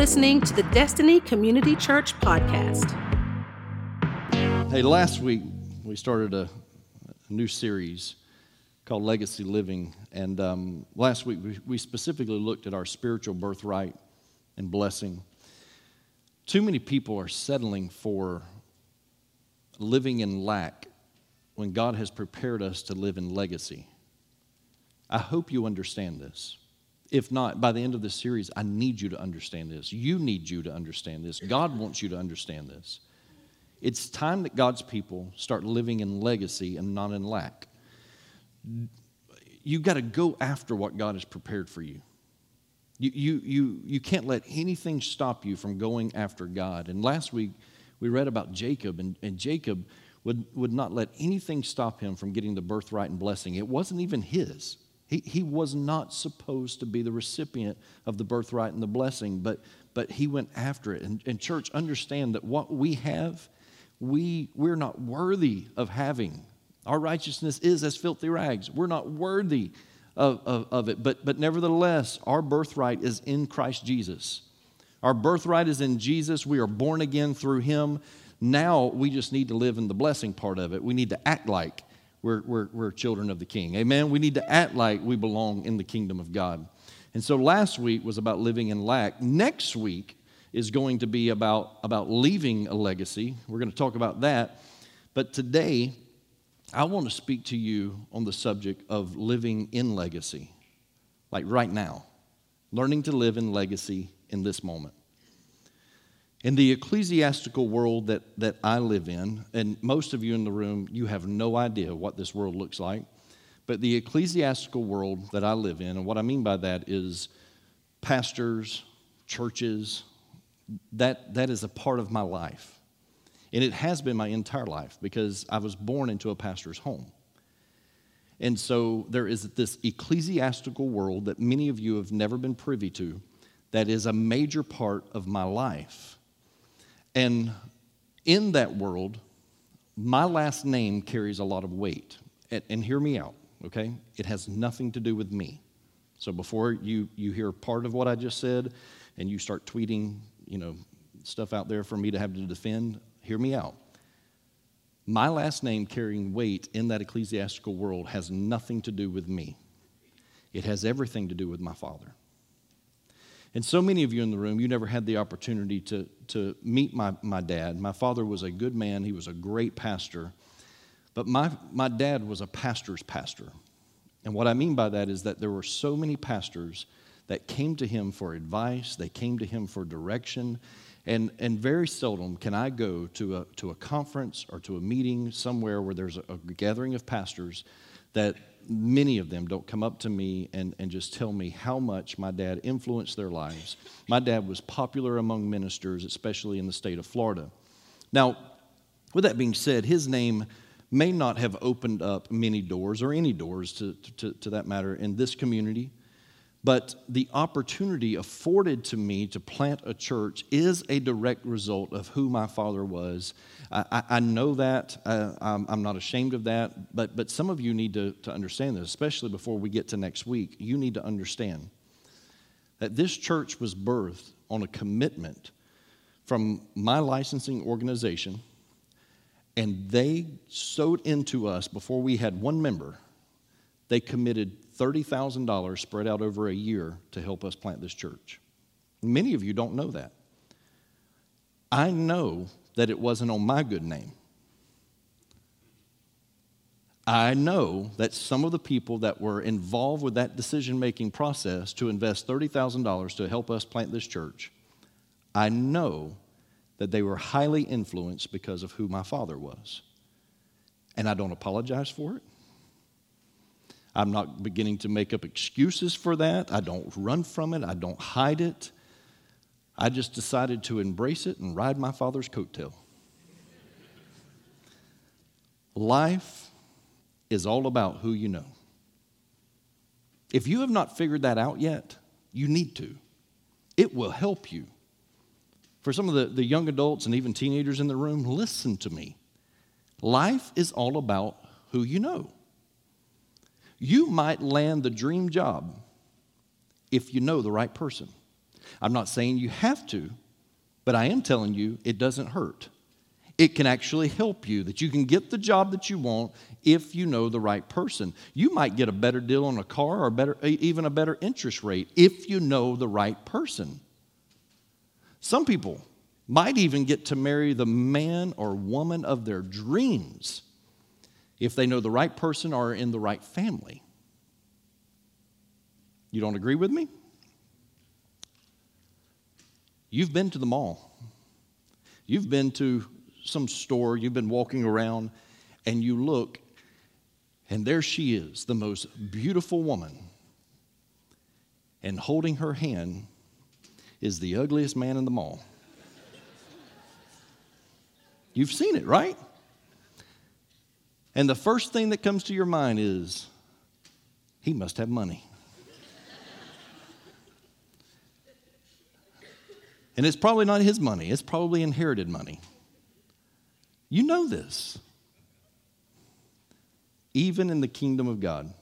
listening to the Destiny Community Church podcast. Hey, last week we started a, a new series called Legacy Living. And um, last week we, we specifically looked at our spiritual birthright and blessing. Too many people are settling for living in lack when God has prepared us to live in legacy. I hope you understand this. If not, by the end of this series, I need you to understand this. You need you to understand this. God wants you to understand this. It's time that God's people start living in legacy and not in lack. You've got to go after what God has prepared for you. You, you, you, you can't let anything stop you from going after God. And last week, we read about Jacob, and, and Jacob would, would not let anything stop him from getting the birthright and blessing. It wasn't even his. He, he was not supposed to be the recipient of the birthright and the blessing, but, but he went after it. And, and church, understand that what we have, we, we're not worthy of having. Our righteousness is as filthy rags. We're not worthy of, of, of it. But, but nevertheless, our birthright is in Christ Jesus. Our birthright is in Jesus. We are born again through him. Now we just need to live in the blessing part of it. We need to act like we're, we're, we're children of the king. Amen? We need to act like we belong in the kingdom of God. And so last week was about living in lack. Next week is going to be about, about leaving a legacy. We're going to talk about that. But today, I want to speak to you on the subject of living in legacy, like right now, learning to live in legacy in this moment. In the ecclesiastical world that, that I live in, and most of you in the room, you have no idea what this world looks like, but the ecclesiastical world that I live in, and what I mean by that is pastors, churches, that, that is a part of my life. And it has been my entire life because I was born into a pastor's home. And so there is this ecclesiastical world that many of you have never been privy to that is a major part of my life. And in that world, my last name carries a lot of weight. And, and, hear me out, okay? It has nothing to do with me. So before you, you hear part of what I just said and you start tweeting, you know, stuff out there for me to have to defend, hear me out. My last name carrying weight in that ecclesiastical world has nothing to do with me. It has everything to do with my Father. And so many of you in the room, you never had the opportunity to, to meet my, my dad. My father was a good man, he was a great pastor. But my, my dad was a pastor's pastor. And what I mean by that is that there were so many pastors that came to him for advice, they came to him for direction. And, and very seldom can I go to a, to a conference or to a meeting somewhere where there's a, a gathering of pastors that many of them don't come up to me and, and just tell me how much my dad influenced their lives. My dad was popular among ministers, especially in the state of Florida. Now, with that being said, his name may not have opened up many doors or any doors to, to, to that matter in this community. But the opportunity afforded to me to plant a church is a direct result of who my father was. I, I know that. Uh, I'm, I'm, not ashamed of that. But, but some of you need to, to understand this, especially before we get to next week. You need to understand that this church was birthed on a commitment from my licensing organization, and they sowed into us before we had one member. They committed $30,000 spread out over a year to help us plant this church. Many of you don't know that. I know that it wasn't on my good name. I know that some of the people that were involved with that decision making process to invest $30,000 to help us plant this church, I know that they were highly influenced because of who my father was. And I don't apologize for it. I'm not beginning to make up excuses for that. I don't run from it, I don't hide it. I just decided to embrace it and ride my father's coattail. Life is all about who you know. If you have not figured that out yet, you need to. It will help you. For some of the, the young adults and even teenagers in the room, listen to me. Life is all about who you know. You might land the dream job if you know the right person. I'm not saying you have to, but I am telling you it doesn't hurt. It can actually help you that you can get the job that you want if you know the right person. You might get a better deal on a car or better, even a better interest rate if you know the right person. Some people might even get to marry the man or woman of their dreams if they know the right person or are in the right family. You don't agree with me? You've been to the mall. You've been to some store, you've been walking around, and you look, and there she is, the most beautiful woman. And holding her hand is the ugliest man in the mall. You've seen it, right? And the first thing that comes to your mind is, he must have money. and it's probably not his money, it's probably inherited money. You know this. Even in the kingdom of God,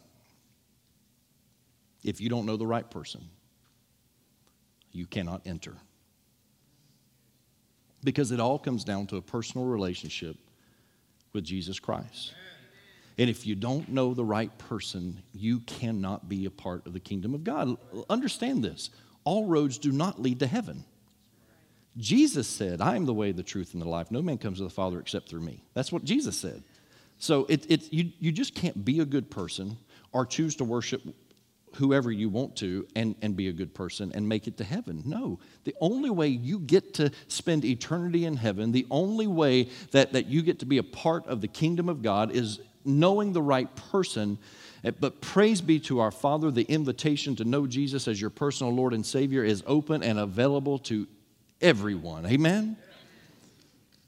if you don't know the right person, you cannot enter. Because it all comes down to a personal relationship with Jesus Christ. And if you don't know the right person, you cannot be a part of the kingdom of God. Understand this all roads do not lead to heaven. Jesus said, I am the way, the truth, and the life. No man comes to the Father except through me. That's what Jesus said. So it, it, you, you just can't be a good person or choose to worship whoever you want to and, and be a good person and make it to heaven. No. The only way you get to spend eternity in heaven, the only way that, that you get to be a part of the kingdom of God is knowing the right person. Eh, but praise be to our Father, the invitation to know Jesus as your personal Lord and Savior is open and available to everyone. Amen?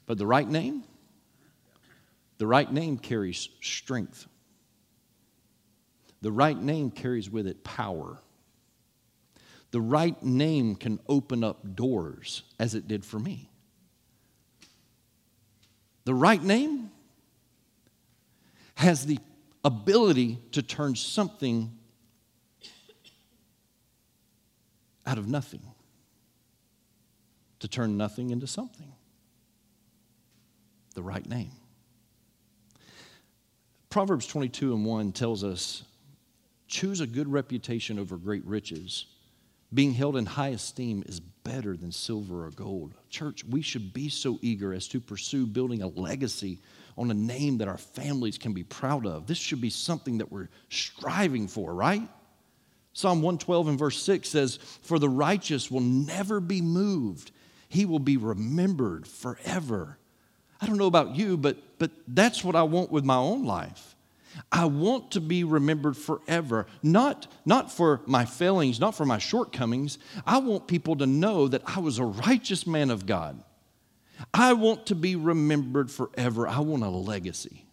But the right name? The right name carries strength. The right name carries with it power. The right name can open up doors, as it did for me. The right name has the ability to turn something out of nothing to turn nothing into something. The right name. Proverbs 22 and 1 tells us choose a good reputation over great riches. Being held in high esteem is better than silver or gold. Church, we should be so eager as to pursue building a legacy on a name that our families can be proud of. This should be something that we're striving for, right? Psalm 112 and verse 6 says, For the righteous will never be moved he will be remembered forever. I don't know about you, but, but that's what I want with my own life. I want to be remembered forever, not, not for my failings, not for my shortcomings. I want people to know that I was a righteous man of God. I want to be remembered forever. I want a legacy.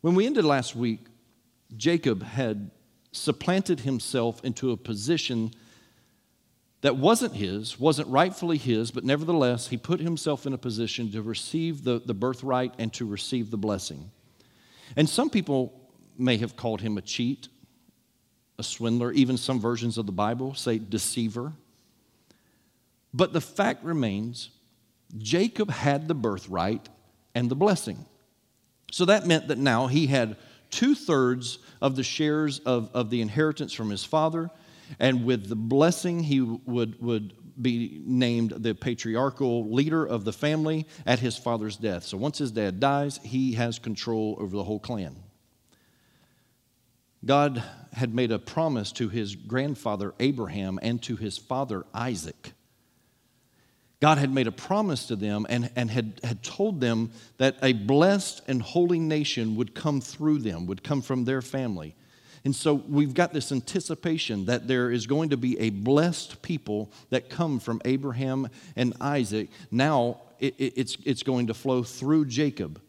When we ended last week, Jacob had supplanted himself into a position that wasn't his, wasn't rightfully his, but nevertheless, he put himself in a position to receive the, the birthright and to receive the blessing. And some people may have called him a cheat, a swindler, even some versions of the Bible say deceiver. But the fact remains Jacob had the birthright and the blessing. So that meant that now he had two thirds of the shares of, of the inheritance from his father and with the blessing, he would, would be named the patriarchal leader of the family at his father's death. So once his dad dies, he has control over the whole clan. God had made a promise to his grandfather Abraham and to his father Isaac. God had made a promise to them and, and had, had told them that a blessed and holy nation would come through them, would come from their family. And so we've got this anticipation that there is going to be a blessed people that come from Abraham and Isaac. Now it, it, it's, it's going to flow through Jacob.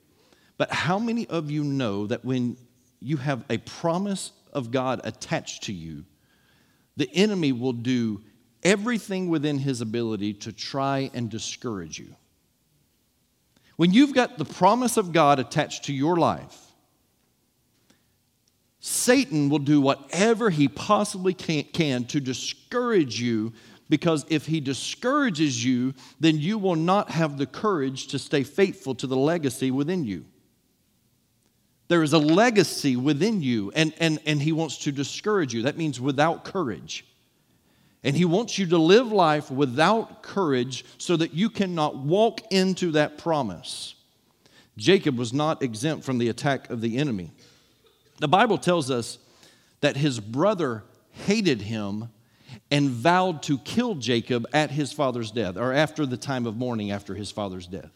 But how many of you know that when you have a promise of God attached to you, the enemy will do everything within his ability to try and discourage you? When you've got the promise of God attached to your life, Satan will do whatever he possibly can, can, to discourage you because if he discourages you, then you will not have the courage to stay faithful to the legacy within you. There is a legacy within you, and, and, and he wants to discourage you. That means without courage. And he wants you to live life without courage so that you cannot walk into that promise. Jacob was not exempt from the attack of the enemy. The Bible tells us that his brother hated him and vowed to kill Jacob at his father's death, or after the time of mourning after his father's death.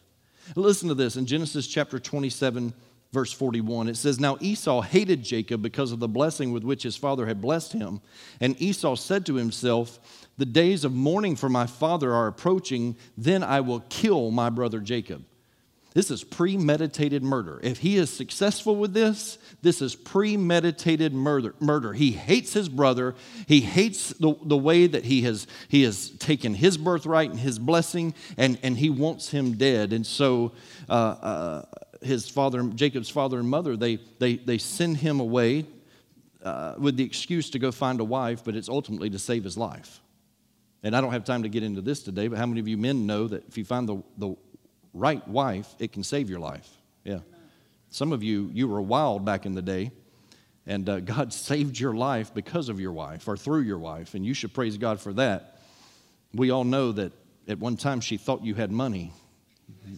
Listen to this in Genesis chapter 27, verse 41. It says, Now Esau hated Jacob because of the blessing with which his father had blessed him. And Esau said to himself, The days of mourning for my father are approaching, then I will kill my brother Jacob. This is premeditated murder. If he is successful with this, this is premeditated murder. murder. He hates his brother. He hates the, the way that he has, he has taken his birthright and his blessing, and, and he wants him dead. And so uh, uh, his father, Jacob's father and mother, they, they, they send him away uh, with the excuse to go find a wife, but it's ultimately to save his life. And I don't have time to get into this today, but how many of you men know that if you find the, the right wife, it can save your life. Yeah. Some of you, you were wild back in the day, and uh, God saved your life because of your wife or through your wife, and you should praise God for that. We all know that at one time she thought you had money.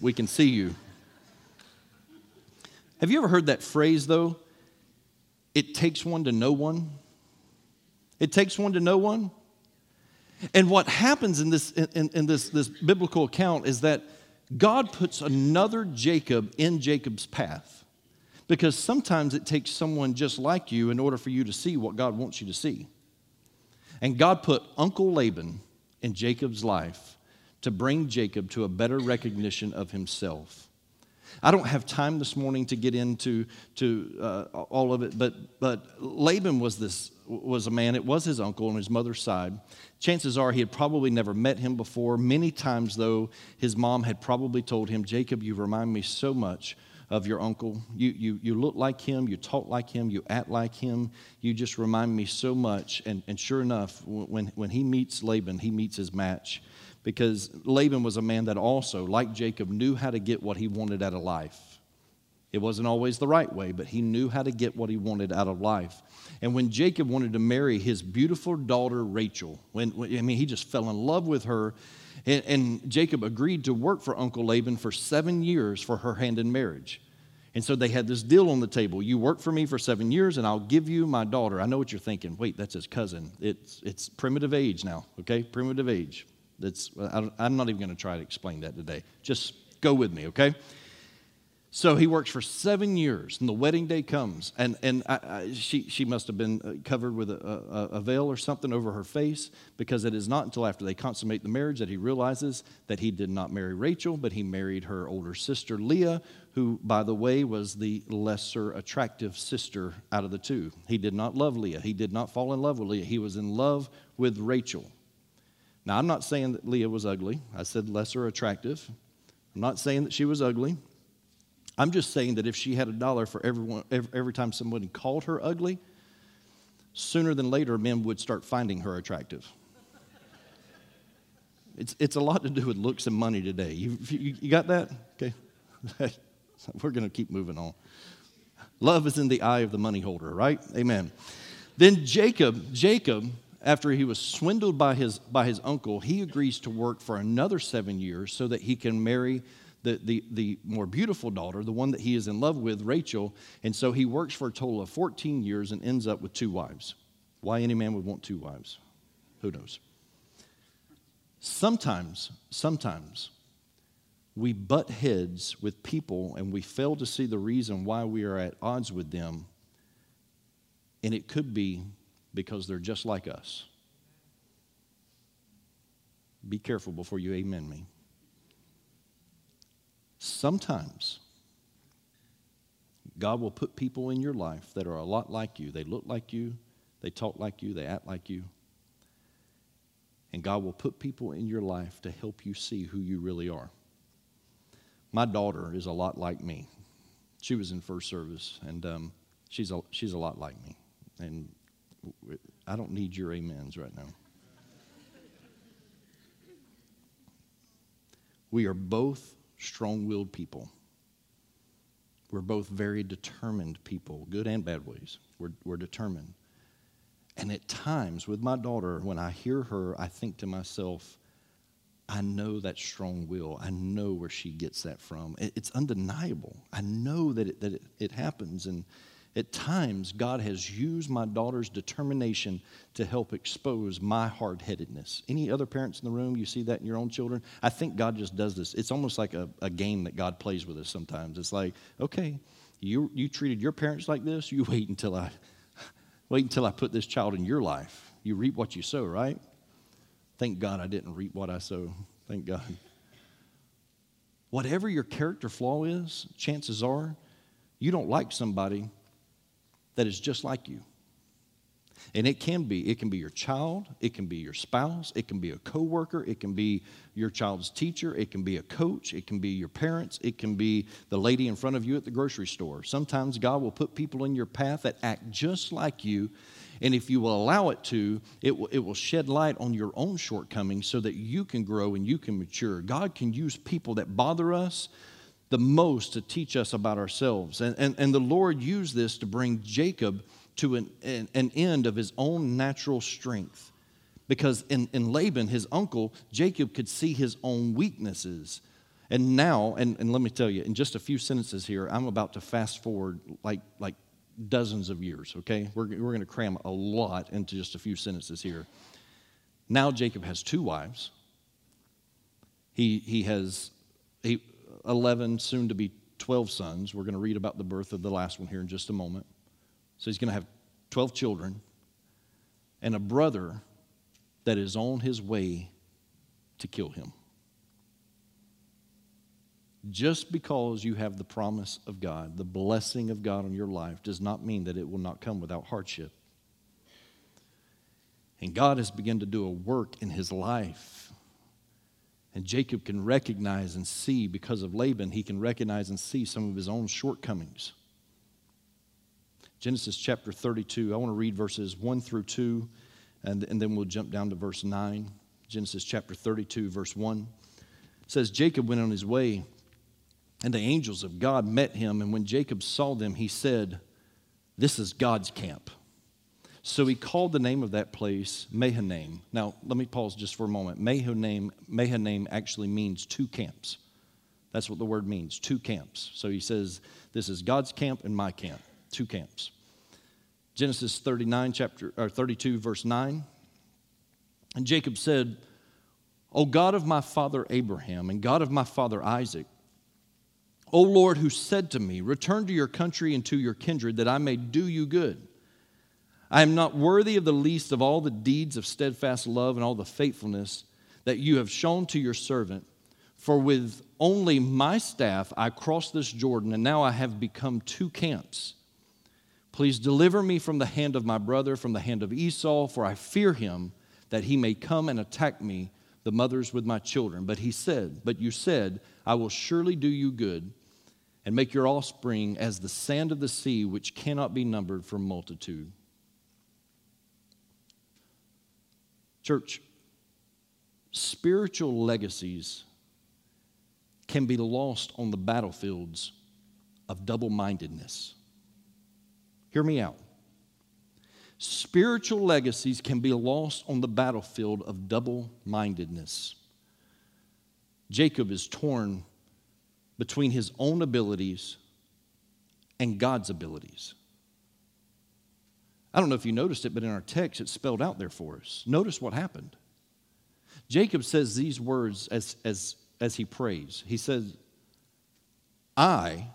We can see you. Have you ever heard that phrase, though? It takes one to know one. It takes one to know one. And what happens in this, in, in this, this biblical account is that God puts another Jacob in Jacob's path because sometimes it takes someone just like you in order for you to see what God wants you to see. And God put Uncle Laban in Jacob's life to bring Jacob to a better recognition of himself. I don't have time this morning to get into to, uh, all of it, but, but Laban was, this, was a man, it was his uncle on his mother's side. Chances are he had probably never met him before. Many times, though, his mom had probably told him, Jacob, you remind me so much of your uncle. You, you, you look like him, you talk like him, you act like him. You just remind me so much. And, and sure enough, when, when he meets Laban, he meets his match because Laban was a man that also, like Jacob, knew how to get what he wanted out of life. It wasn't always the right way, but he knew how to get what he wanted out of life. And when Jacob wanted to marry his beautiful daughter Rachel, when, when I mean, he just fell in love with her, and, and Jacob agreed to work for Uncle Laban for seven years for her hand in marriage. And so they had this deal on the table. You work for me for seven years, and I'll give you my daughter. I know what you're thinking. Wait, that's his cousin. It's, it's primitive age now, okay? Primitive age. I'm not even going to try to explain that today. Just go with me, okay? So he works for seven years, and the wedding day comes, and, and I, I, she, she must have been uh, covered with a, a, a, veil or something over her face because it is not until after they consummate the marriage that he realizes that he did not marry Rachel, but he married her older sister Leah, who, by the way, was the lesser attractive sister out of the two. He did not love Leah, he did not fall in love with Leah, he was in love with Rachel. Now, I'm not saying that Leah was ugly, I said lesser attractive. I'm not saying that she was ugly. I'm just saying that if she had a dollar for everyone, every, time somebody called her ugly, sooner than later, men would start finding her attractive. It's, it's a lot to do with looks and money today. You, you, you got that? Okay. We're going to keep moving on. Love is in the eye of the money holder, right? Amen. Then Jacob, Jacob, after he was swindled by his, by his uncle, he agrees to work for another seven years so that he can marry the, the, the more beautiful daughter, the one that he is in love with, Rachel. And so he works for a total of 14 years and ends up with two wives. Why any man would want two wives? Who knows? Sometimes, sometimes, we butt heads with people and we fail to see the reason why we are at odds with them. And it could be because they're just like us. Be careful before you amen me. Sometimes God will put people in your life that are a lot like you. They look like you, they talk like you, they act like you. And God will put people in your life to help you see who you really are. My daughter is a lot like me. She was in first service, and um, she's, a, she's a lot like me. And I don't need your amens right now. We are both strong willed people. We're both very determined people, good and bad ways. We're, we're determined. And at times, with my daughter, when I hear her, I think to myself, I know that strong will. I know where she gets that from. It's undeniable. I know that it, that it, it happens. And at times, God has used my daughter's determination to help expose my hard headedness. Any other parents in the room, you see that in your own children? I think God just does this. It's almost like a, a game that God plays with us sometimes. It's like, okay, you, you treated your parents like this, you wait until I wait until I put this child in your life. You reap what you sow, right? Thank God I didn't reap what I sow. Thank God. Whatever your character flaw is, chances are you don't like somebody that is just like you. And it can be, it can be your child, it can be your spouse, it can be a coworker, it can be your child's teacher, it can be a coach, it can be your parents, it can be the lady in front of you at the grocery store. Sometimes God will put people in your path that act just like you, and if you will allow it to, it will, it will shed light on your own shortcomings so that you can grow and you can mature. God can use people that bother us the most to teach us about ourselves. And, and, and the Lord used this to bring Jacob to an, an, an end of his own natural strength. Because in, in Laban, his uncle, Jacob could see his own weaknesses. And now, and, and let me tell you, in just a few sentences here, I'm about to fast forward like, like dozens of years, okay? We're, we're going to cram a lot into just a few sentences here. Now, Jacob has two wives. He, he has, he, 11, soon to be 12 sons. We're going to read about the birth of the last one here in just a moment. So he's going to have 12 children and a brother that is on his way to kill him. Just because you have the promise of God, the blessing of God on your life, does not mean that it will not come without hardship. And God has begun to do a work in his life and Jacob can recognize and see, because of Laban, he can recognize and see some of his own shortcomings. Genesis chapter 32, I want to read verses 1 through 2, and, and then we'll jump down to verse 9. Genesis chapter 32, verse 1 it says, Jacob went on his way, and the angels of God met him, and when Jacob saw them, he said, This is God's camp. So he called the name of that place Mahanaim. Now, let me pause just for a moment. Mahanaim, Mahanaim actually means two camps. That's what the word means, two camps. So he says, This is God's camp and my camp, two camps. Genesis 39, chapter, or 32, verse 9. And Jacob said, O God of my father Abraham and God of my father Isaac, O Lord, who said to me, Return to your country and to your kindred, that I may do you good. I am not worthy of the least of all the deeds of steadfast love and all the faithfulness that you have shown to your servant. For with only my staff I crossed this Jordan, and now I have become two camps. Please deliver me from the hand of my brother, from the hand of Esau, for I fear him that he may come and attack me, the mothers with my children. But he said, But you said, I will surely do you good and make your offspring as the sand of the sea, which cannot be numbered for multitude. Church, spiritual legacies can be lost on the battlefields of double mindedness. Hear me out. Spiritual legacies can be lost on the battlefield of double mindedness. Jacob is torn between his own abilities and God's abilities. I don't know if you noticed it, but in our text it's spelled out there for us. Notice what happened. Jacob says these words as, as, as he prays. He says, I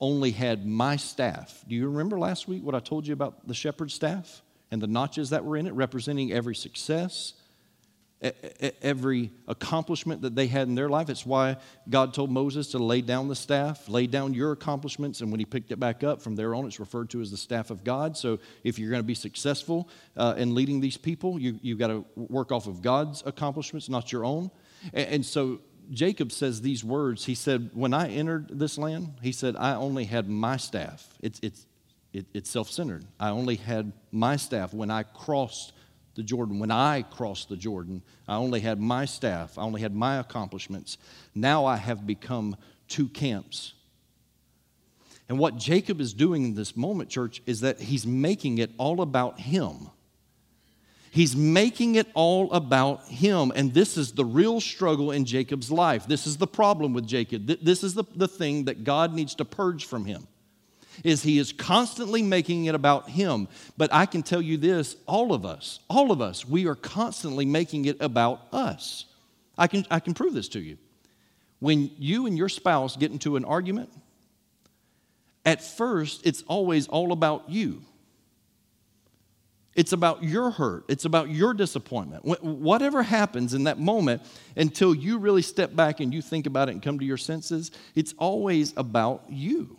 only had my staff. Do you remember last week what I told you about the shepherd's staff and the notches that were in it, representing every success, every accomplishment that they had in their life. It's why God told Moses to lay down the staff, lay down your accomplishments, and when he picked it back up from there on, it's referred to as the staff of God. So if you're going to be successful uh, in leading these people, you, you've got to work off of God's accomplishments, not your own. And, and so Jacob says these words. He said, When I entered this land, he said, I only had my staff. It's, it's, it, it's self centered. I only had my staff when I crossed the Jordan. When I crossed the Jordan, I only had my staff, I only had my accomplishments. Now I have become two camps. And what Jacob is doing in this moment, church, is that he's making it all about him. He's making it all about him. And this is the real struggle in Jacob's life. This is the problem with Jacob. This is the, the thing that God needs to purge from him. Is he is constantly making it about him. But I can tell you this, all of us, all of us, we are constantly making it about us. I can, I can prove this to you. When you and your spouse get into an argument, at first it's always all about you. It's about your hurt. It's about your disappointment. Whatever happens in that moment, until you really step back and you think about it and come to your senses, it's always about you.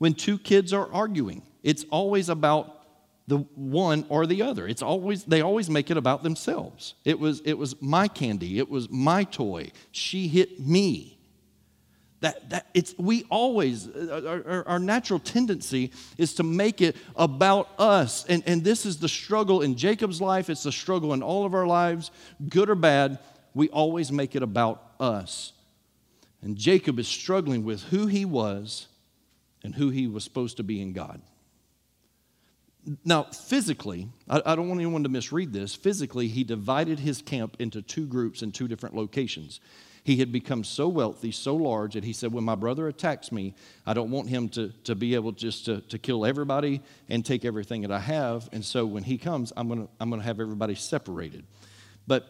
When two kids are arguing, it's always about the one or the other. It's always they always make it about themselves. It was it was my candy. It was my toy. She hit me. That, that it's we always uh, our, our, natural tendency is to make it about us and, and this is the struggle in jacob's life it's the struggle in all of our lives good or bad we always make it about us and jacob is struggling with who he was and who he was supposed to be in god now physically I, I don't want anyone to misread this physically he divided his camp into two groups in two different locations he had become so wealthy, so large, that he said, When my brother attacks me, I don't want him to, to be able just to, to kill everybody and take everything that I have. And so when he comes, I'm going to I'm going to have everybody separated. But,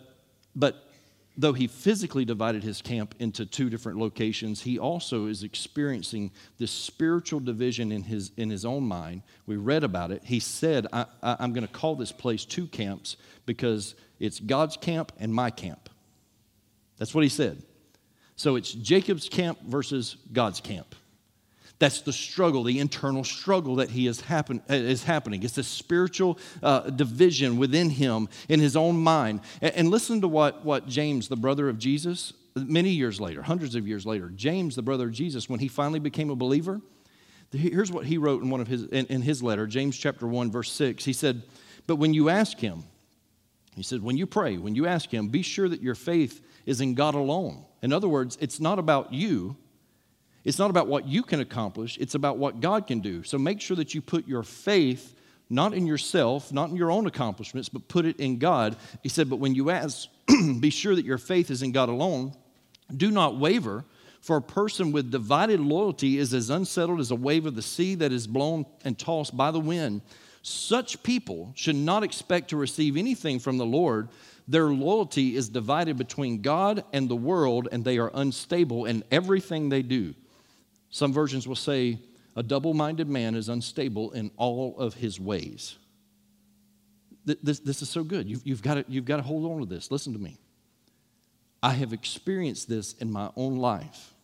but though he physically divided his camp into two different locations, he also is experiencing this spiritual division in his, in his own mind. We read about it. He said, I, I'm going to call this place two camps because it's God's camp and my camp. That's what he said. So it's Jacob's camp versus God's camp. That's the struggle, the internal struggle that he is, happen, is happening. It's a spiritual uh, division within him in his own mind. And, and listen to what, what James, the brother of Jesus, many years later, hundreds of years later, James, the brother of Jesus, when he finally became a believer, here's what he wrote in one of his in, in his letter, James chapter 1, verse 6. He said, But when you ask him, he said, when you pray, when you ask him, be sure that your faith is in God alone. In other words, it's not about you. It's not about what you can accomplish. It's about what God can do. So make sure that you put your faith not in yourself, not in your own accomplishments, but put it in God. He said, But when you ask, be sure that your faith is in God alone. Do not waver, for a person with divided loyalty is as unsettled as a wave of the sea that is blown and tossed by the wind. Such people should not expect to receive anything from the Lord their loyalty is divided between God and the world, and they are unstable in everything they do. Some versions will say, a double minded man is unstable in all of his ways. This, this is so good. You've, you've, got to, you've got to hold on to this. Listen to me. I have experienced this in my own life.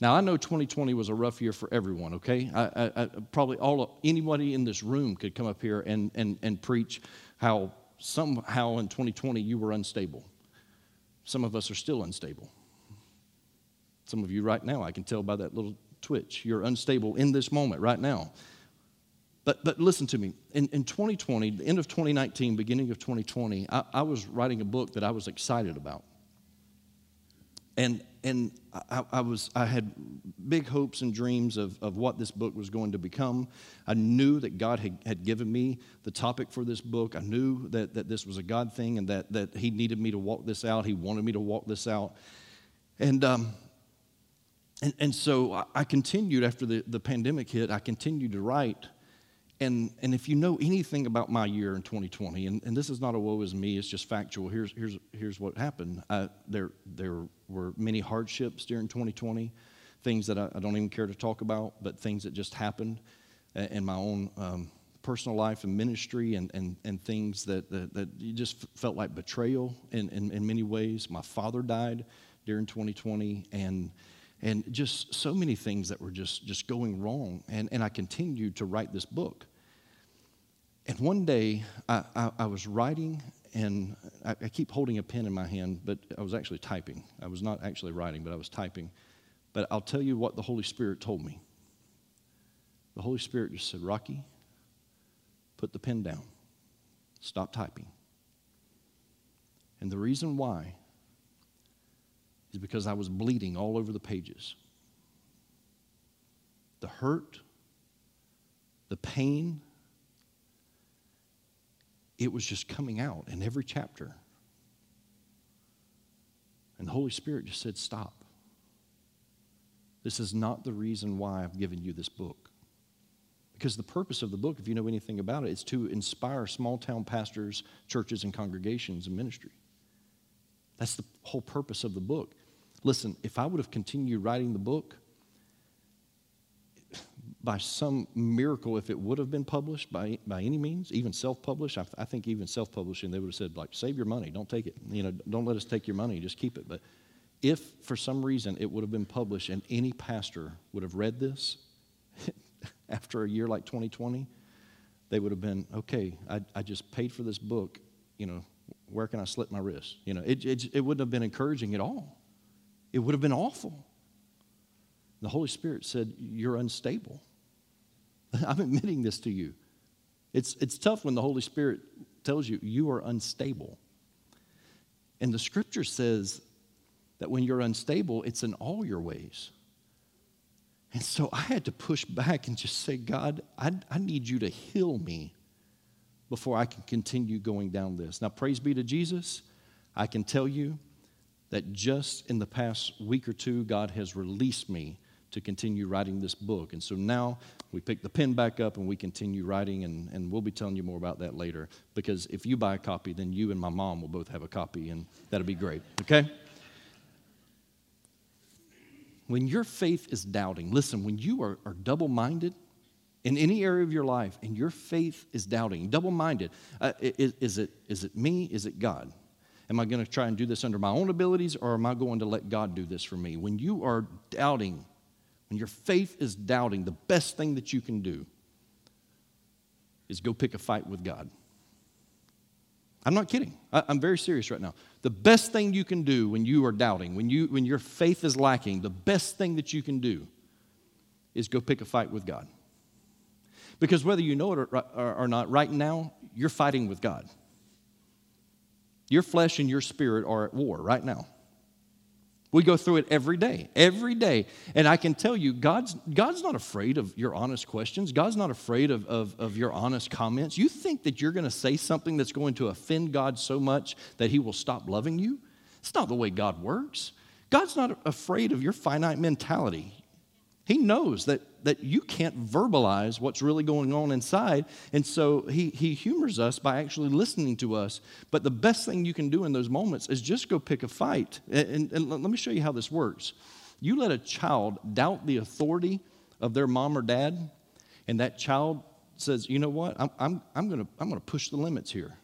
Now I know 2020 was a rough year for everyone. Okay, I, I, I, probably all of, anybody in this room could come up here and and and preach how somehow in 2020 you were unstable. Some of us are still unstable. Some of you right now, I can tell by that little twitch, you're unstable in this moment right now. But, but listen to me. In, in 2020, the end of 2019, beginning of 2020, I, I was writing a book that I was excited about. And, and I, I, was, I had big hopes and dreams of, of what this book was going to become. I knew that God had, had given me the topic for this book. I knew that, that this was a God thing and that, that He needed me to walk this out. He wanted me to walk this out. And, um, and, and so I continued after the, the pandemic hit, I continued to write and, and if you know anything about my year in 2020, and, and this is not a woe is me, it's just factual. Here's, here's, here's what happened. I, there, there were many hardships during 2020, things that I, I, don't even care to talk about, but things that just happened in my own um, personal life and ministry, and, and, and things that, that, that you just felt like betrayal in, in, in many ways. My father died during 2020, and and just so many things that were just, just going wrong. And, and I continued to write this book. And one day I, I, I was writing, and I, I, keep holding a pen in my hand, but I was actually typing. I was not actually writing, but I was typing. But I'll tell you what the Holy Spirit told me. The Holy Spirit just said, Rocky, put the pen down. stop typing. And the reason why is because I was bleeding all over the pages. The hurt, the pain, it was just coming out in every chapter. And the Holy Spirit just said, Stop. This is not the reason why I've given you this book. Because the purpose of the book, if you know anything about it, is to inspire small town pastors, churches, and congregations and ministry. That's the whole purpose of the book. Listen, if I would have continued writing the book, by some miracle, if it would have been published by, by any means, even self published, I, I, think even self publishing, they would have said, like, save your money, don't take it. You know, don't let us take your money, just keep it. But if for some reason it would have been published and any pastor would have read this after a year like 2020, they would have been, okay, I, I just paid for this book, you know, where can I slip my wrist? You know, it, it, it wouldn't have been encouraging at all. It would have been awful. The Holy Spirit said, You're unstable. I'm admitting this to you. It's, it's tough when the Holy Spirit tells you you are unstable. And the scripture says that when you're unstable, it's in all your ways. And so I had to push back and just say, God, I, I need you to heal me before I can continue going down this. Now, praise be to Jesus. I can tell you that just in the past week or two, God has released me to continue writing this book. And so now we pick the pen back up and we continue writing, and, and we'll be telling you more about that later. Because if you buy a copy, then you and my mom will both have a copy, and that'll be great, okay? When your faith is doubting, listen, when you are, are double minded, in any area of your life and your faith is doubting, double minded, uh, is, is, it, is it me? Is it God? Am I going to try and do this under my own abilities or am I going to let God do this for me? When you are doubting, when your faith is doubting, the best thing that you can do is go pick a fight with God. I'm not kidding. I, am very serious right now. The best thing you can do when you are doubting, when, you, when your faith is lacking, the best thing that you can do is go pick a fight with God. Because whether you know it or, or not, right now, you're fighting with God. Your flesh and your spirit are at war right now. We go through it every day, every day. And I can tell you, God's, God's not afraid of your honest questions. God's not afraid of, of, of your honest comments. You think that you're going to say something that's going to offend God so much that He will stop loving you? It's not the way God works. God's not afraid of your finite mentality. He knows that, that you can't verbalize what's really going on inside. And so he, he humors us by actually listening to us. But the best thing you can do in those moments is just go pick a fight. And, and, and let me show you how this works. You let a child doubt the authority of their mom or dad, and that child says, You know what? I'm, I'm, I'm going to I'm to push the limits here.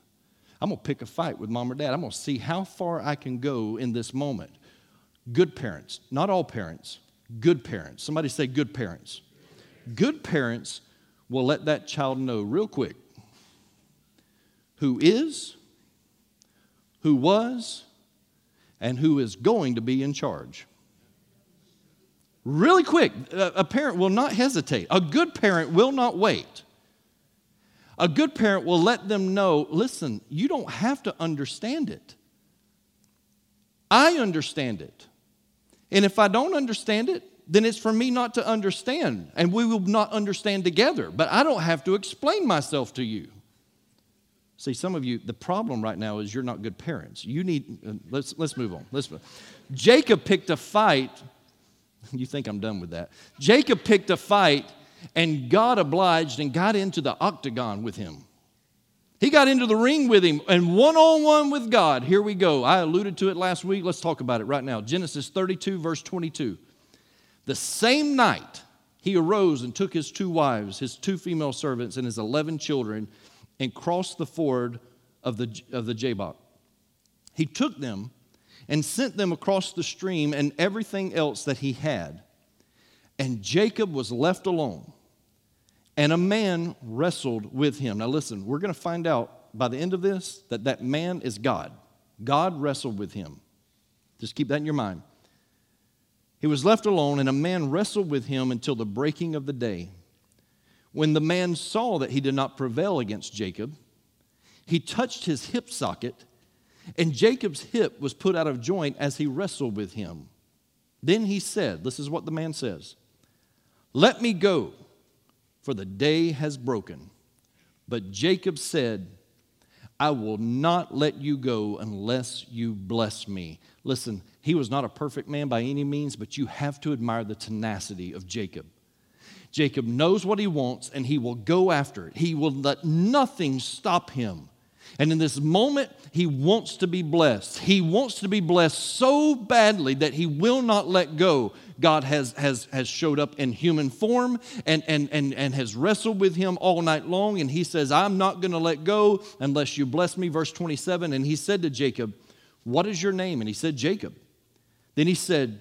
I'm going to pick a fight with mom or dad. I'm going to see how far I can go in this moment. Good parents, not all parents, Good parents. Somebody say good parents. Good parents will let that child know real quick who is, who was, and who is going to be in charge. Really quick, a parent will not hesitate. A good parent will not wait. A good parent will let them know listen, you don't have to understand it. I understand it. And if I don't understand it, then it's for me not to understand, and we will not understand together. But I don't have to explain myself to you. See, some of you, the problem right now is you're not good parents. You need, uh, let's, let's move on. Let's, move. Jacob picked a fight. You think I'm done with that. Jacob picked a fight, and God obliged and got into the octagon with him. He got into the ring with him and one on one with God. Here we go. I alluded to it last week. Let's talk about it right now. Genesis 32, verse 22. The same night, he arose and took his two wives, his two female servants, and his 11 children and crossed the ford of the, of the Jabbok. He took them and sent them across the stream and everything else that he had. And Jacob was left alone and a man wrestled with him. Now, listen, we're going to find out by the end of this that that man is God. God wrestled with him. Just keep that in your mind. He was left alone, and a man wrestled with him until the breaking of the day. When the man saw that he did not prevail against Jacob, He touched his hip socket, and Jacob's hip was put out of joint as he wrestled with him. Then he said, This is what the man says Let me go, for the day has broken. But Jacob said, I will not let you go unless you bless me. Listen, he was not a perfect man by any means, but you have to admire the tenacity of Jacob. Jacob knows what he wants and he will go after it. He will let nothing stop him. And in this moment, he wants to be blessed. He wants to be blessed so badly that he will not let go. God has, has, has showed up in human form and, and, and, and has wrestled with him all night long. And he says, I'm not going to let go unless you bless me. Verse 27. And he said to Jacob, What is your name? And he said, Jacob. Then he said,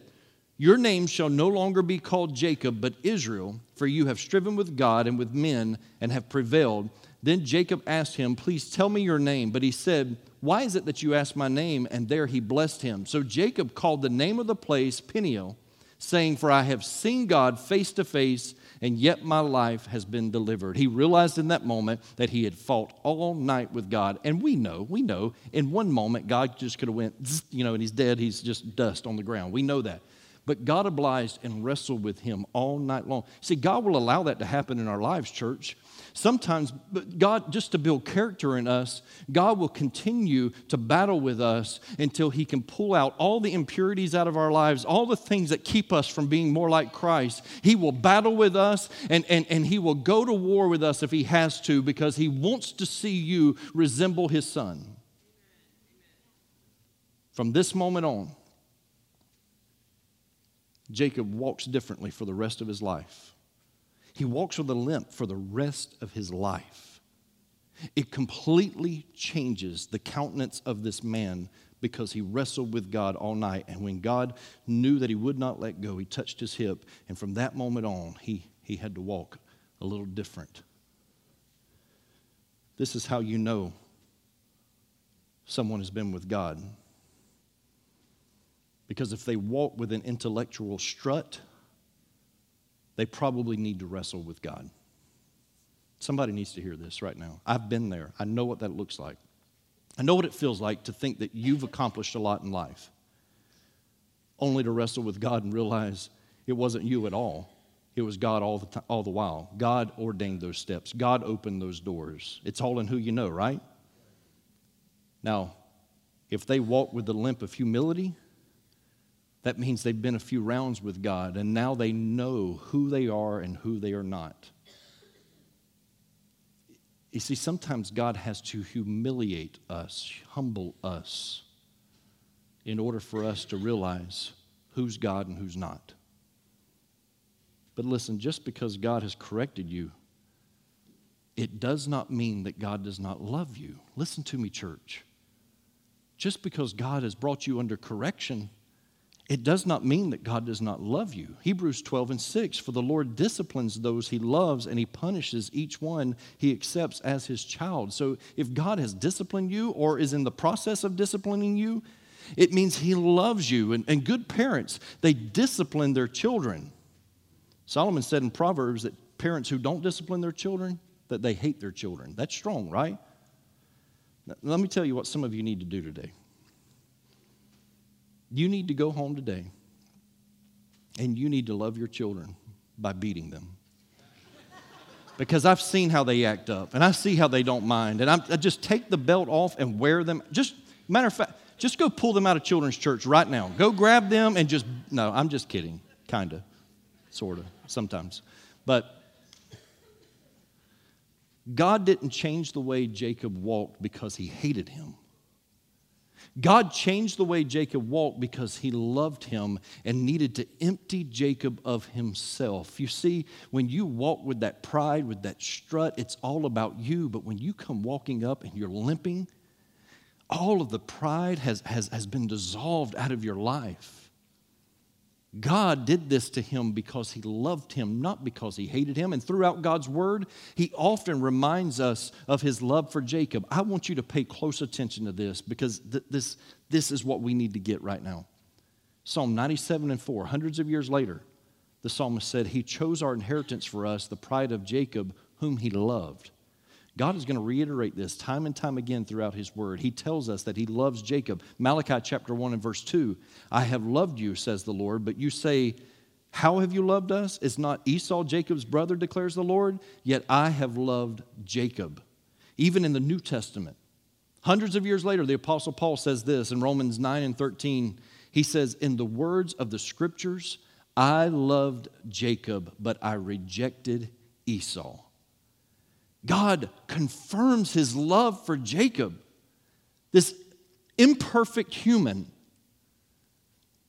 Your name shall no longer be called Jacob, but Israel, for you have striven with God and with men and have prevailed. Then Jacob asked him, Please tell me your name. But he said, Why is it that you ask my name? And there he blessed him. So Jacob called the name of the place Peniel, saying, For I have seen God face to face, and yet my life has been delivered. He realized in that moment that he had fought all night with God. And we know, we know, in one moment, God just could have went, you know, and he's dead. He's just dust on the ground. We know that. But God obliged and wrestled with him all night long. See, God will allow that to happen in our lives, church. Sometimes, God, just to build character in us, God will continue to battle with us until He can pull out all the impurities out of our lives, all the things that keep us from being more like Christ. He will battle with us and, and, and He will go to war with us if He has to because He wants to see you resemble His Son. From this moment on, Jacob walks differently for the rest of his life. He walks with a limp for the rest of his life. It completely changes the countenance of this man because he wrestled with God all night. And when God knew that he would not let go, he touched his hip. And from that moment on, he, he had to walk a little different. This is how you know someone has been with God. Because if they walk with an intellectual strut, they probably need to wrestle with God. Somebody needs to hear this right now. I've been there. I know what that looks like. I know what it feels like to think that you've accomplished a lot in life, only to wrestle with God and realize it wasn't you at all. It was God all the, time, all the while. God ordained those steps, God opened those doors. It's all in who you know, right? Now, if they walk with the limp of humility, that means they've been a few rounds with God and now they know who they are and who they are not. You see, sometimes God has to humiliate us, humble us, in order for us to realize who's God and who's not. But listen, just because God has corrected you, it does not mean that God does not love you. Listen to me, church. Just because God has brought you under correction, it does not mean that God does not love you. Hebrews 12 and 6 For the Lord disciplines those he loves, and he punishes each one he accepts as his child. So if God has disciplined you or is in the process of disciplining you, it means he loves you. And, and good parents, they discipline their children. Solomon said in Proverbs that parents who don't discipline their children, that they hate their children. That's strong, right? Now, let me tell you what some of you need to do today. You need to go home today and you need to love your children by beating them. Because I've seen how they act up and I see how they don't mind. And I'm, i just take the belt off and wear them. Just, matter of fact, just go pull them out of children's church right now. Go grab them and just, no, I'm just kidding. Kind of, sort of, sometimes. But God didn't change the way Jacob walked because he hated him. God changed the way Jacob walked because he loved him and needed to empty Jacob of himself. You see, when you walk with that pride, with that strut, it's all about you. But when you come walking up and you're limping, all of the pride has, has, has been dissolved out of your life. God did this to him because he loved him, not because he hated him. And throughout God's word, he often reminds us of his love for Jacob. I want you to pay close attention to this because th- this, this is what we need to get right now. Psalm 97 and 4, hundreds of years later, the psalmist said, He chose our inheritance for us, the pride of Jacob, whom he loved. God is going to reiterate this time and time again throughout his word. He tells us that he loves Jacob. Malachi chapter 1 and verse 2 I have loved you, says the Lord, but you say, How have you loved us? Is not Esau Jacob's brother, declares the Lord? Yet I have loved Jacob. Even in the New Testament, hundreds of years later, the Apostle Paul says this in Romans 9 and 13. He says, In the words of the scriptures, I loved Jacob, but I rejected Esau. God confirms his love for Jacob, this imperfect human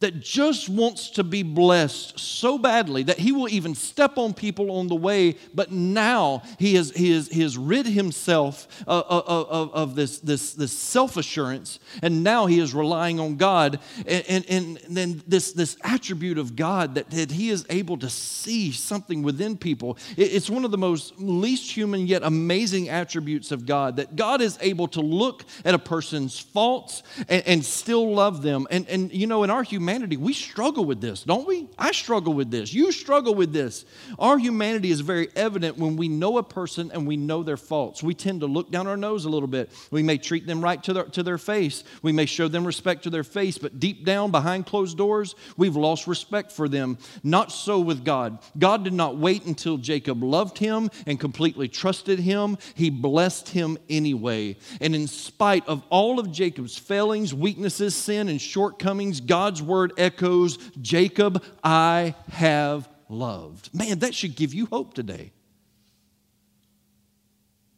that just wants to be blessed so badly that he will even step on people on the way, but now he has, he has, he has rid himself of, of, of this, this, this self assurance, and now he is relying on God. And, and, and then this, this attribute of God that, that he is able to see something within people. It's one of the most least human yet amazing attributes of God that God is able to look at a person's faults and, and still love them. And, and you know, in our humanity, humanity, we struggle with this, don't we? I struggle with this. You struggle with this. Our humanity is very evident when we know a person and we know their faults. We tend to look down our nose a little bit. We may treat them right to their, to their face. We may show them respect to their face, but deep down, behind closed doors, we've lost respect for them. Not so with God. God did not wait until Jacob loved him and completely trusted him. He blessed him anyway. And in spite of all of Jacob's failings, weaknesses, sin, and shortcomings, God's word word echoes Jacob, I have loved. Man, that should give you hope today.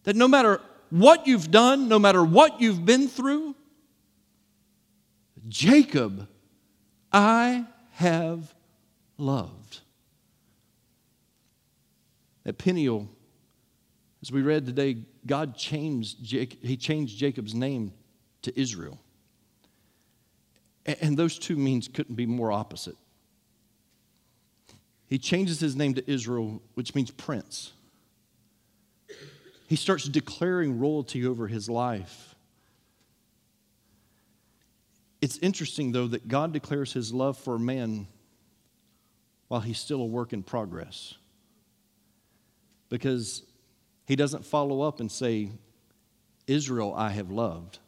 That no matter what you've done, no matter what you've been through, Jacob, I have loved. At Peniel, as we read today, God changed, he changed Jacob's name to Israel. And those two means couldn't be more opposite. He changes his name to Israel, which means prince. He starts declaring royalty over his life. It's interesting, though, that God declares his love for man while he's still a work in progress. Because he doesn't follow up and say, Israel I have loved.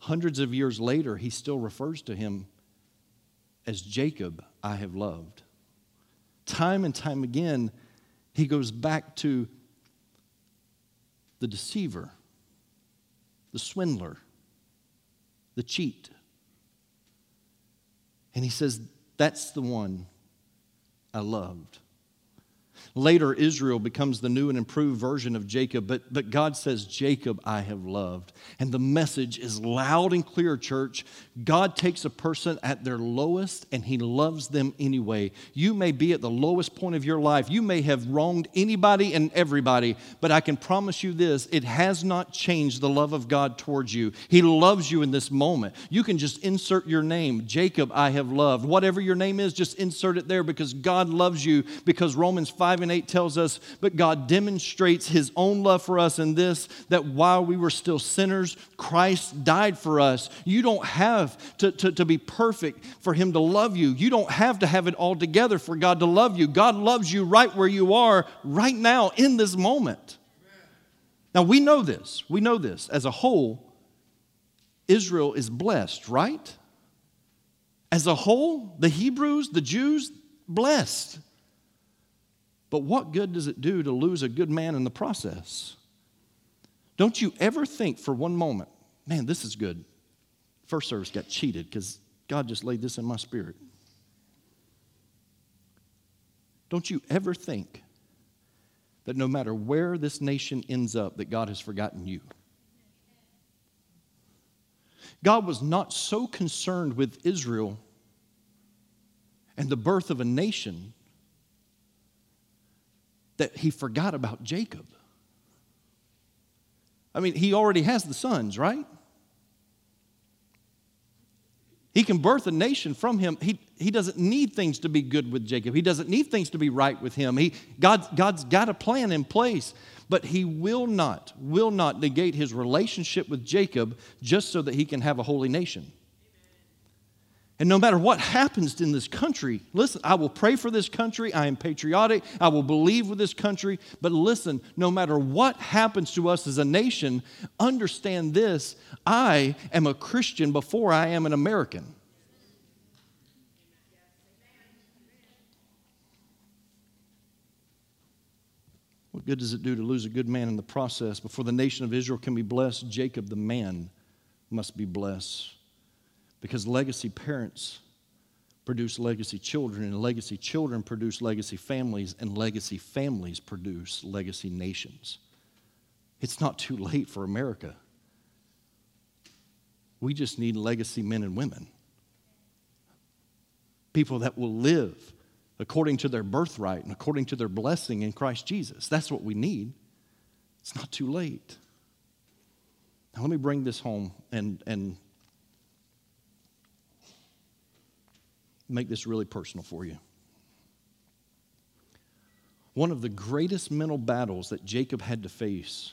Hundreds of years later, he still refers to him as Jacob, I have loved. Time and time again, he goes back to the deceiver, the swindler, the cheat. And he says, That's the one I loved. Later, Israel becomes the new and improved version of Jacob, but, but God says, Jacob I have loved. And the message is loud and clear, church. God takes a person at their lowest and he loves them anyway. You may be at the lowest point of your life. You may have wronged anybody and everybody, but I can promise you this it has not changed the love of God towards you. He loves you in this moment. You can just insert your name, Jacob I have loved. Whatever your name is, just insert it there because God loves you because Romans 5 5 and 8 tells us, But God demonstrates his own love for us in this, that while we were still sinners, Christ died for us. You don't have to, to, to be perfect for him to love you. You don't have to have it all together for God to love you. God loves you right where you are, right now, in this moment. Now, we know this. We know this. As a whole, Israel is blessed, right? As a whole, the Hebrews, the Jews, blessed. But what good does it do to lose a good man in the process? Don't you ever think for one moment, man, this is good. First service got cheated because God just laid this in my spirit. Don't you ever think that no matter where this nation ends up, that God has forgotten you? God was not so concerned with Israel and the birth of a nation that he forgot about Jacob. I mean, he already has the sons, right? He can birth a nation from him. He, he doesn't need things to be good with Jacob. He doesn't need things to be right with him. He, God, God's got a plan in place, but he will not, will not negate his relationship with Jacob just so that he can have a holy nation. And no matter what happens in this country, listen, I will pray for this country. I am patriotic. I will believe with this country. But listen, no matter what happens to us as a nation, understand this I am a Christian before I am an American. What good does it do to lose a good man in the process? Before the nation of Israel can be blessed, Jacob, the man, must be blessed. Because legacy parents produce legacy children, and legacy children produce legacy families, and legacy families produce legacy nations. It's not too late for America. We just need legacy men and women. People that will live according to their birthright and according to their blessing in Christ Jesus. That's what we need. It's not too late. Now, let me bring this home and, and make this really personal for you. One of the greatest mental battles that Jacob had to face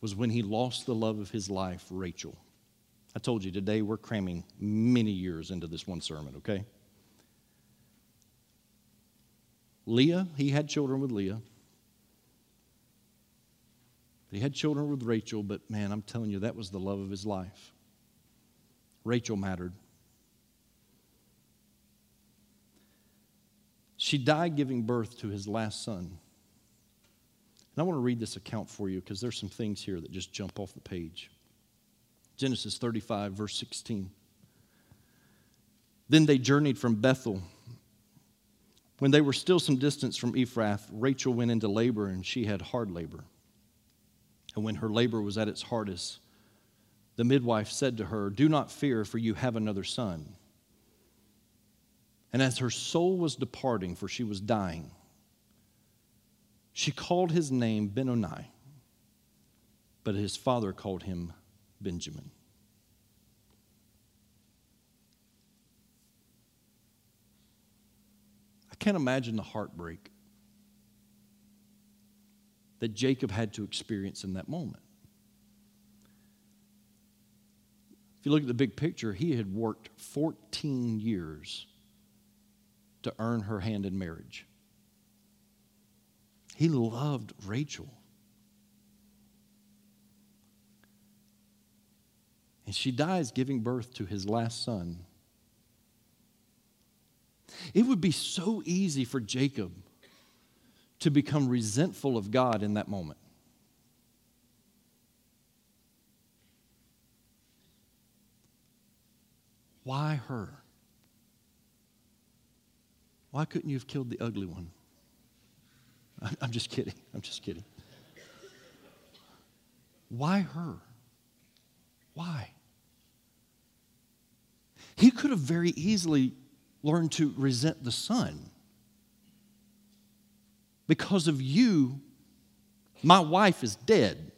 was when he lost the love of his life, Rachel. I told you today we're cramming many years into this one sermon, okay? Leah, he had children with Leah. He had children with Rachel, but man, I'm telling you, that was the love of his life. Rachel mattered. She died giving birth to his last son. And I want to read this account for you because there's some things here that just jump off the page. Genesis 35, verse 16. Then they journeyed from Bethel when they were still some distance from Ephrath, Rachel went into labor and she had hard labor. And when her labor was at its hardest, the midwife said to her, Do not fear, for you have another son. And as her soul was departing, for she was dying, she called his name Benoni, but his father called him Benjamin. I can't imagine the heartbreak that Jacob had to experience in that moment. If you look at the big picture, he had worked 14 years to earn her hand in marriage. He loved Rachel. And she dies giving birth to his last son it would be so easy for Jacob to become resentful of God in that moment. Why her? Why couldn't you have killed the ugly one? I'm just kidding. I'm just kidding. Why her? Why? He could have very easily learned to resent the son. Because of you, my wife is dead.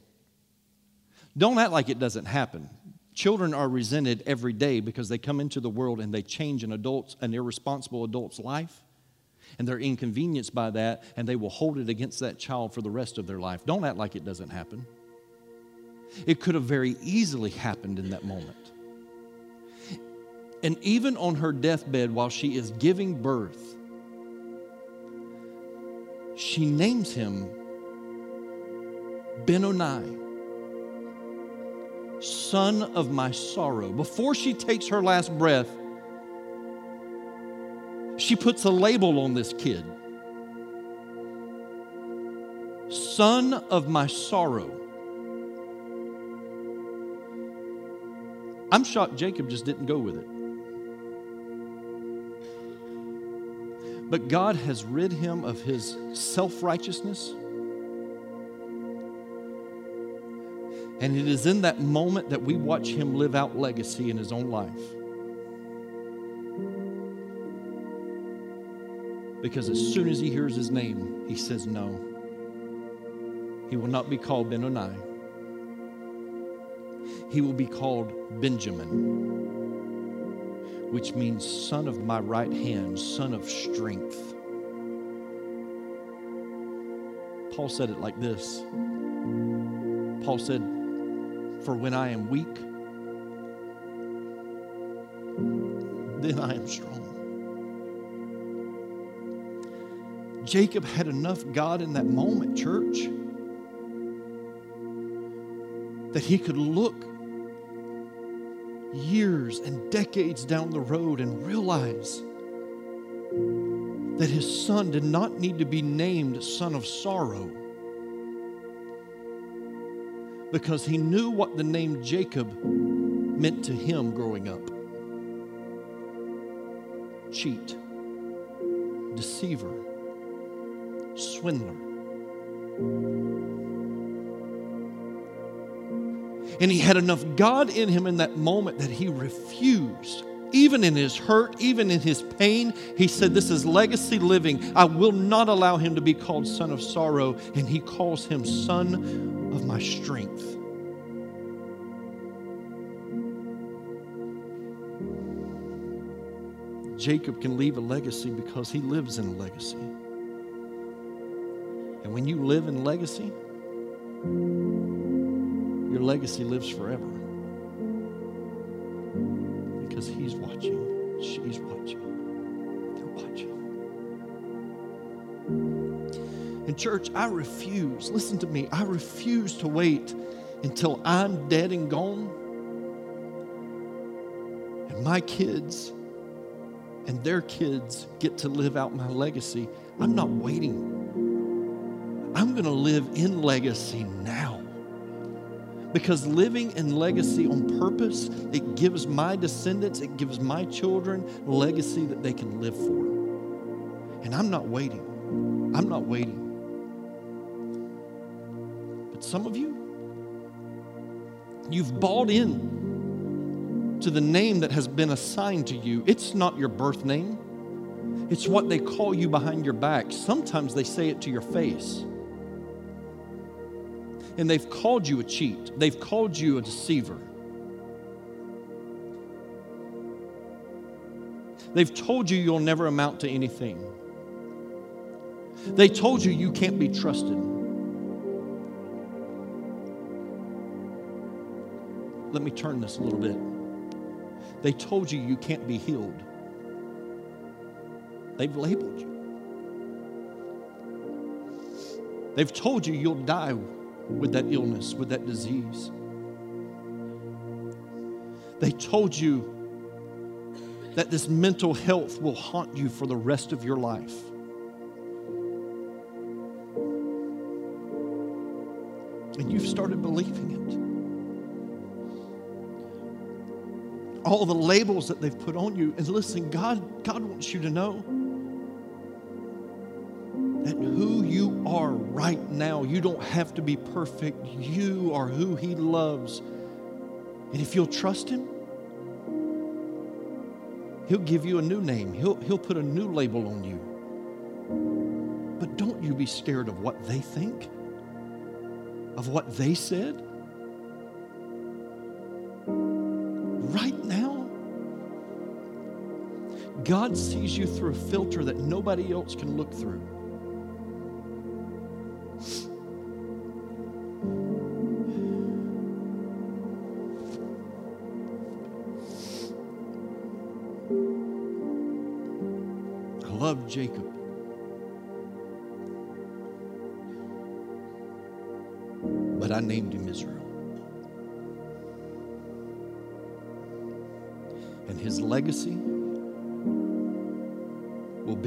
Don't act like it doesn't happen. Children are resented every day because they come into the world and they change an adult's, an irresponsible adult's life, and they're inconvenienced by that, and they will hold it against that child for the rest of their life. Don't act like it doesn't happen. It could have very easily happened in that moment. And even on her deathbed, while she is giving birth, she names him Benoni, son of my sorrow. Before she takes her last breath, she puts a label on this kid Son of my sorrow. I'm shocked Jacob just didn't go with it. But God has rid him of his self righteousness. And it is in that moment that we watch him live out legacy in his own life. Because as soon as he hears his name, he says, No. He will not be called Benoni. He will be called Benjamin which means son of my right hand, son of strength. Paul said it like this Paul said, For when I am weak, then I am strong. Jacob had enough God in that moment, church, that he could look years and decades down the road and realize that his son did not need to be named son of sorrow because he knew what the name Jacob meant to him growing up. Cheat, deceiver, swindler. And he had enough God in him in that moment that he refused. Even in his hurt, even in his pain, he said, This is legacy living. I will not allow him to be called son of sorrow. And he calls him son of my strength. Jacob can leave a legacy because he lives in a legacy. And when you live in legacy, your legacy lives forever. Because he's watching, she's watching, they're watching. And, church, I refuse, listen to me, I refuse to wait until I'm dead and gone and my kids and their kids get to live out my legacy. I'm not waiting. I'm going to live in legacy now. Because living in legacy on purpose, it gives my descendants, it gives my children legacy that they can live for. And I'm not waiting. I'm not waiting. But some of you, you've bought in to the name that has been assigned to you. It's not your birth name, it's what they call you behind your back. Sometimes they say it to your face and they've called you a cheat, they've called you a deceiver. They've told you you'll never amount to anything. They told you you can't be trusted. Let me turn this a little bit. They told you you can't be healed. They've labeled you. They've told you you'll die with that illness, with that disease. They told you that this mental health will haunt you for the rest of your life. And you've started believing it. All the labels that they've put on you. And listen, God, God wants you to know that who you are right now, you don't have to be perfect. You are who He loves. And if you'll trust Him, He'll give you a new name, He'll, he'll put a new label on you. But don't you be scared of what they think, of what they said. Right now, God sees you through a filter that nobody else can look through.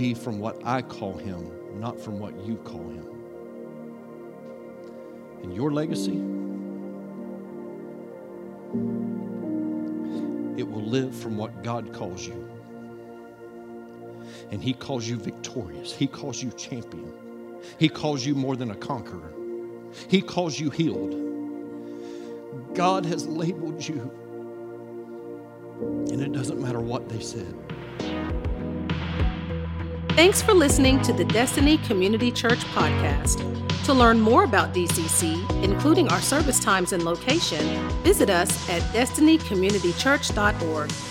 Be from what I call him, not from what you call him. And your legacy, it will live from what God calls you and He calls you victorious. He calls you champion. He calls you more than a conqueror. He calls you healed. God has labeled you, and it doesn't matter what they said. Thanks for listening to the Destiny Community Church podcast. To learn more about DCC, including our service times and location, visit us at destinycommunitychurch.org.